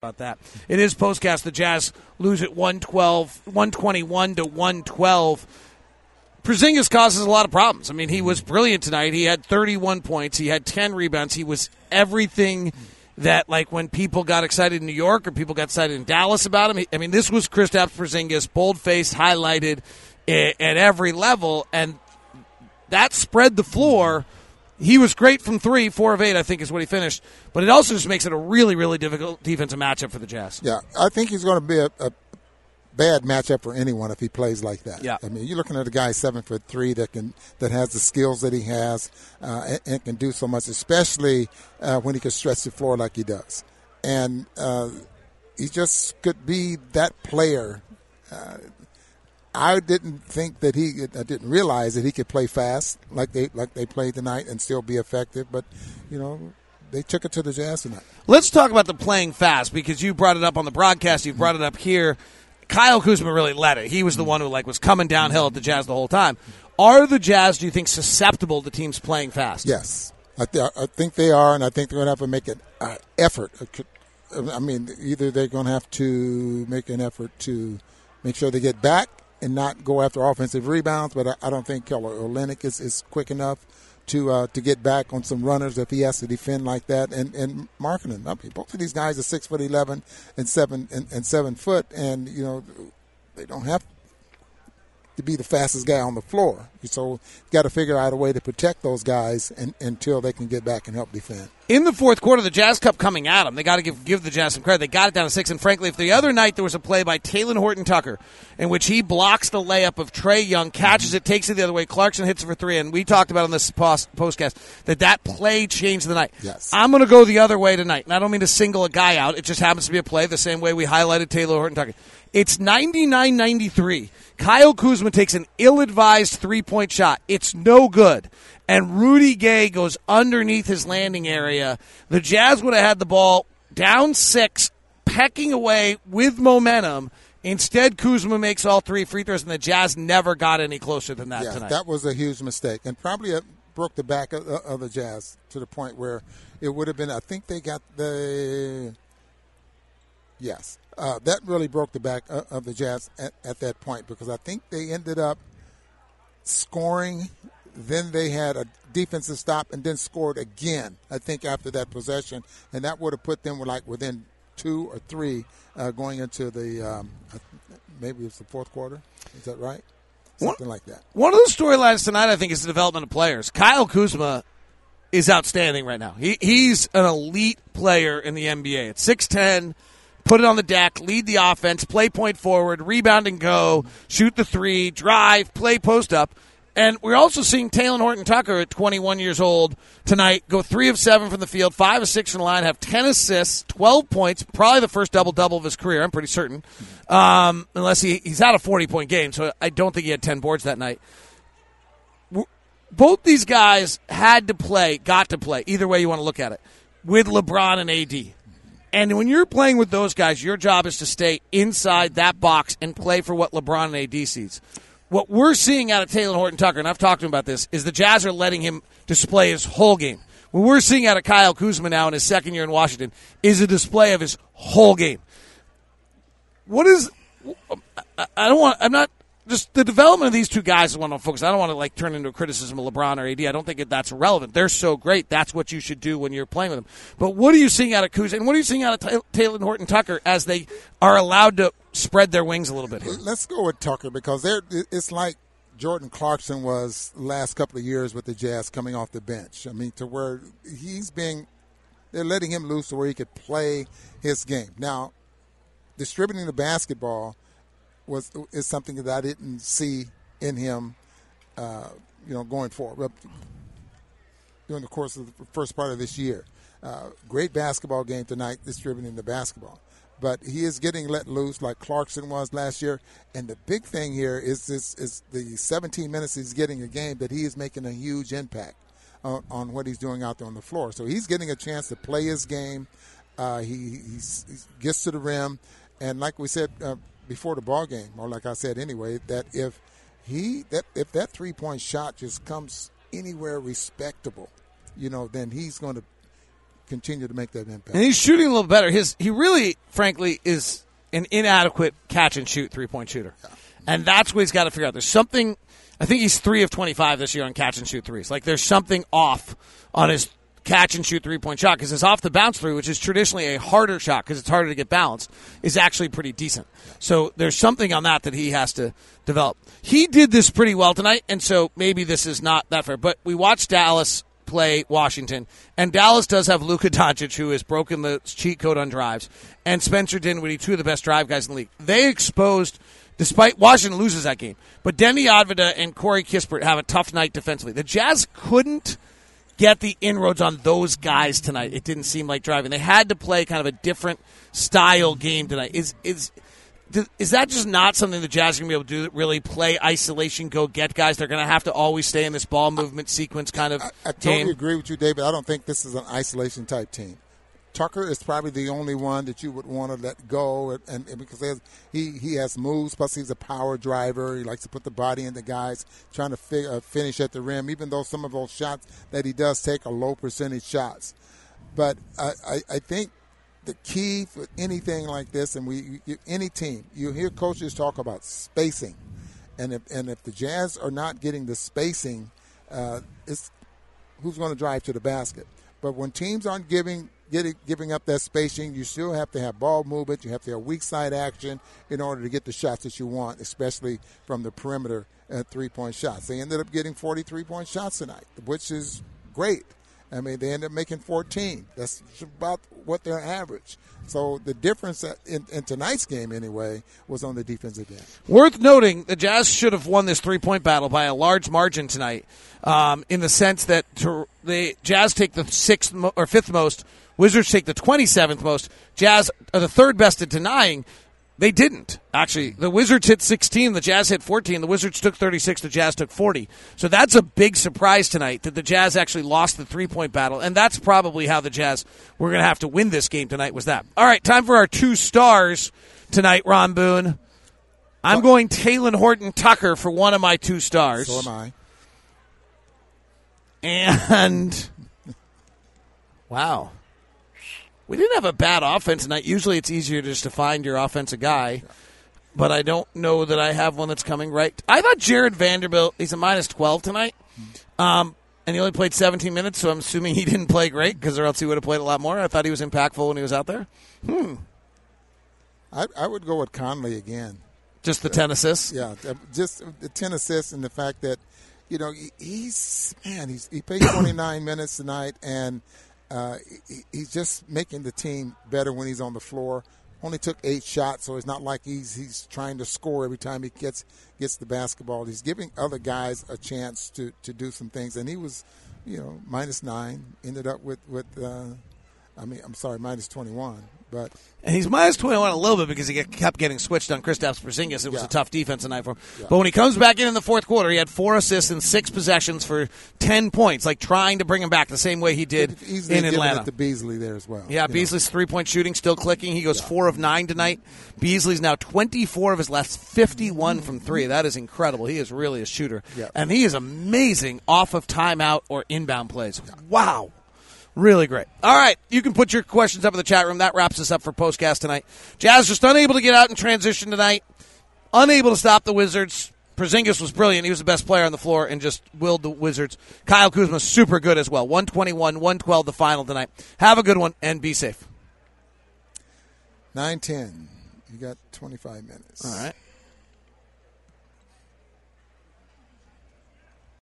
about that. It is postcast. The Jazz lose at 112, 121 to 112. Porzingis causes a lot of problems. I mean, he was brilliant tonight. He had 31 points. He had 10 rebounds. He was everything that, like, when people got excited in New York or people got excited in Dallas about him. I mean, this was Kristaps Porzingis, bold-faced, highlighted eh, at every level, and that spread the floor – he was great from three, four of eight, I think, is what he finished. But it also just makes it a really, really difficult defensive matchup for the Jazz. Yeah, I think he's going to be a, a bad matchup for anyone if he plays like that. Yeah. I mean, you're looking at a guy seven foot three that can that has the skills that he has uh, and, and, can do so much, especially uh, when he can stretch the floor like he does. And uh, he just could be that player uh, I didn't think that he, I didn't realize that he could play fast like they like they played tonight and still be effective. But you know, they took it to the Jazz tonight. Let's talk about the playing fast because you brought it up on the broadcast. You brought it up here. Kyle Kuzma really led it. He was the one who like was coming downhill at the Jazz the whole time. Are the Jazz, do you think, susceptible to teams playing fast? Yes, I, th- I think they are, and I think they're going to have to make an uh, effort. I mean, either they're going to have to make an effort to make sure they get back and not go after offensive rebounds. But I, I don't think Kelly Olynyk is, is quick enough to uh, to get back on some runners if he has to defend like that. And and Markkanen, I mean, both of these guys are six foot eleven and seven and, and seven foot, and you know they don't have to be the fastest guy on the floor. So you've got to figure out a way to protect those guys and, until they can get back and help defend. In the fourth quarter, the Jazz Cup coming at them. They got to give give the Jazz some credit. They got it down to six. And frankly, if the other night there was a play by Talen Horton Tucker in which he blocks the layup of Trae Young, catches it, takes it the other way, Clarkson hits it for three, and we talked about on this post, postcast that that play changed the night. Yes. I'm going to go the other way tonight, and I don't mean to single a guy out. It just happens to be a play the same way we highlighted Talen Horton Tucker. It's 99 93. Kyle Kuzma takes an ill advised three point shot. It's no good. And Rudy Gay goes underneath his landing area. The Jazz would have had the ball down six, pecking away with momentum. Instead, Kuzma makes all three free throws, and the Jazz never got any closer than that yeah, tonight. That was a huge mistake, and probably it broke the back of, of the Jazz to the point where it would have been. I think they got the yes, uh, that really broke the back of the Jazz at, at that point because I think they ended up scoring. Then they had a defensive stop and then scored again. I think after that possession, and that would have put them like within two or three uh, going into the um, maybe it's the fourth quarter. Is that right? Something one, like that. One of the storylines tonight, I think, is the development of players. Kyle Kuzma is outstanding right now. He, he's an elite player in the NBA. At 6'10", put it on the deck, lead the offense, play point forward, rebound and go, shoot the three, drive, play post up. And we're also seeing Talen Horton Tucker at 21 years old tonight go three of seven from the field, five of six from the line, have 10 assists, 12 points, probably the first double double of his career. I'm pretty certain, um, unless he, he's had a 40 point game. So I don't think he had 10 boards that night. Both these guys had to play, got to play, either way you want to look at it, with LeBron and AD. And when you're playing with those guys, your job is to stay inside that box and play for what LeBron and AD sees. What we're seeing out of Talen Horton Tucker, and I've talked to him about this, is the Jazz are letting him display his whole game. What we're seeing out of Kyle Kuzma now in his second year in Washington is a display of his whole game. What is. I don't want. I'm not just the development of these two guys is what I'm focused. I don't want to like turn into a criticism of LeBron or AD. I don't think that that's relevant. They're so great. That's what you should do when you're playing with them. But what are you seeing out of Kuz and what are you seeing out of Talen Horton Tucker as they are allowed to spread their wings a little bit here? Let's go with Tucker because it's like Jordan Clarkson was last couple of years with the Jazz coming off the bench. I mean, to where he's being, they're letting him loose to where he could play his game. Now, distributing the basketball – was is something that I didn't see in him, uh, you know, going forward during the course of the first part of this year. Uh, great basketball game tonight, distributing the basketball. But he is getting let loose like Clarkson was last year. And the big thing here is this is the 17 minutes he's getting a game that he is making a huge impact on, on what he's doing out there on the floor. So he's getting a chance to play his game. Uh, he, gets to the rim, and like we said uh, before the ball game, or like I said anyway, that if he that if that three point shot just comes anywhere respectable, you know, then he's going to continue to make that impact. And he's shooting a little better. His he really, frankly, is an inadequate catch and shoot three point shooter, and that's what he's got to figure out. There's something. I think he's three of twenty five this year on catch and shoot threes. Like there's something off on his catch and shoot three point shot because his off the bounce three, which is traditionally a harder shot because it's harder to get balanced, is actually pretty decent. So there's something on that that he has to develop. He did this pretty well tonight, and so maybe this is not that fair. But we watched Dallas play Washington, and Dallas does have Luka Doncic, who has broken the cheat code on drives, and Spencer Dinwiddie, two of the best drive guys in the league. They exposed. Despite Washington loses that game, but Deni Avdija and Corey Kispert have a tough night defensively. The Jazz couldn't get the inroads on those guys tonight. It didn't seem like driving. They had to play kind of a different style game tonight. Is is is that just not something the Jazz are going to be able to do? Really play isolation, go get guys. They're going to have to always stay in this ball movement sequence kind of I, I totally game. agree with you, David. I don't think this is an isolation type team. Tucker is probably the only one that you would want to let go, and, and, and because he has, he he has moves. Plus, he's a power driver. He likes to put the body in the guys, trying to fi- uh, finish at the rim. Even though some of those shots that he does take are low percentage shots, but I, I, I think the key for anything like this, and we you, any team, you hear coaches talk about spacing, and if and if the Jazz are not getting the spacing, uh, it's who's going to drive to the basket. But when teams aren't giving getting giving up that spacing, you still have to have ball movement. You have to have weak side action in order to get the shots that you want, especially from the perimeter at three point shots. They ended up getting 43 point shots tonight, which is great. I mean, they ended up making 14. That's about what their average. So the difference in, in, tonight's game, anyway, was on the defensive end. Worth noting, the Jazz should have won this three point battle by a large margin tonight, um, in the sense that to, the Jazz take the sixth mo- or fifth most, Wizards take the 27th most, Jazz are the third best at denying. They didn't actually. The Wizards hit 16, the Jazz hit 14. The Wizards took 36, the Jazz took 40. So that's a big surprise tonight that the Jazz actually lost the three point battle, and that's probably how the Jazz were going to have to win this game tonight. Was that? All right, time for our two stars tonight, Ron Boone. I'm going Talen Horton Tucker for one of my two stars. So am I. And wow. We didn't have a bad offense tonight. Usually it's easier just to find your offensive guy, but I don't know that I have one that's coming right. I thought Jarred Vanderbilt, he's a minus 12 tonight, um, and he only played 17 minutes, so I'm assuming he didn't play great because or else he would have played a lot more. I thought he was impactful when he was out there. Hmm. I, I would go with Conley again. Just the 10 assists? Yeah, just the 10 assists and the fact that, you know, he's, man, he's, he played 29 minutes tonight and – uh, he, he's just making the team better when he's on the floor. Only took eight shots, so it's not like he's he's trying to score every time he gets gets the basketball. He's giving other guys a chance to, to do some things, and he was, you know, minus nine. Ended up with with, uh, I mean, I'm sorry, minus twenty one. But and he's minus 21 a little bit because he kept getting switched on Kristaps Porzingis. It was Yeah. a tough defense tonight for him. Yeah. But when he comes back in in the fourth quarter, he had four assists and six possessions for 10 points, like trying to bring him back the same way he did in Atlanta. to Beasley there as well. Yeah. Beasley's three point shooting still clicking. He goes four of nine tonight. Beasley's now 24 of his last 51 from three. That is incredible. He is really a shooter. Yeah. And he is amazing off of timeout or inbound plays. Wow. Really great. All right, you can put your questions up in the chat room. That wraps us up for postcast tonight. Jazz just unable to get out in transition tonight. Unable to stop the Wizards. Porzingis was brilliant. He was the best player on the floor and just willed the Wizards. Kyle Kuzma super good as well. 121, 112 the final tonight. Have a good one and be safe. 9-10. You got 25 minutes. All right.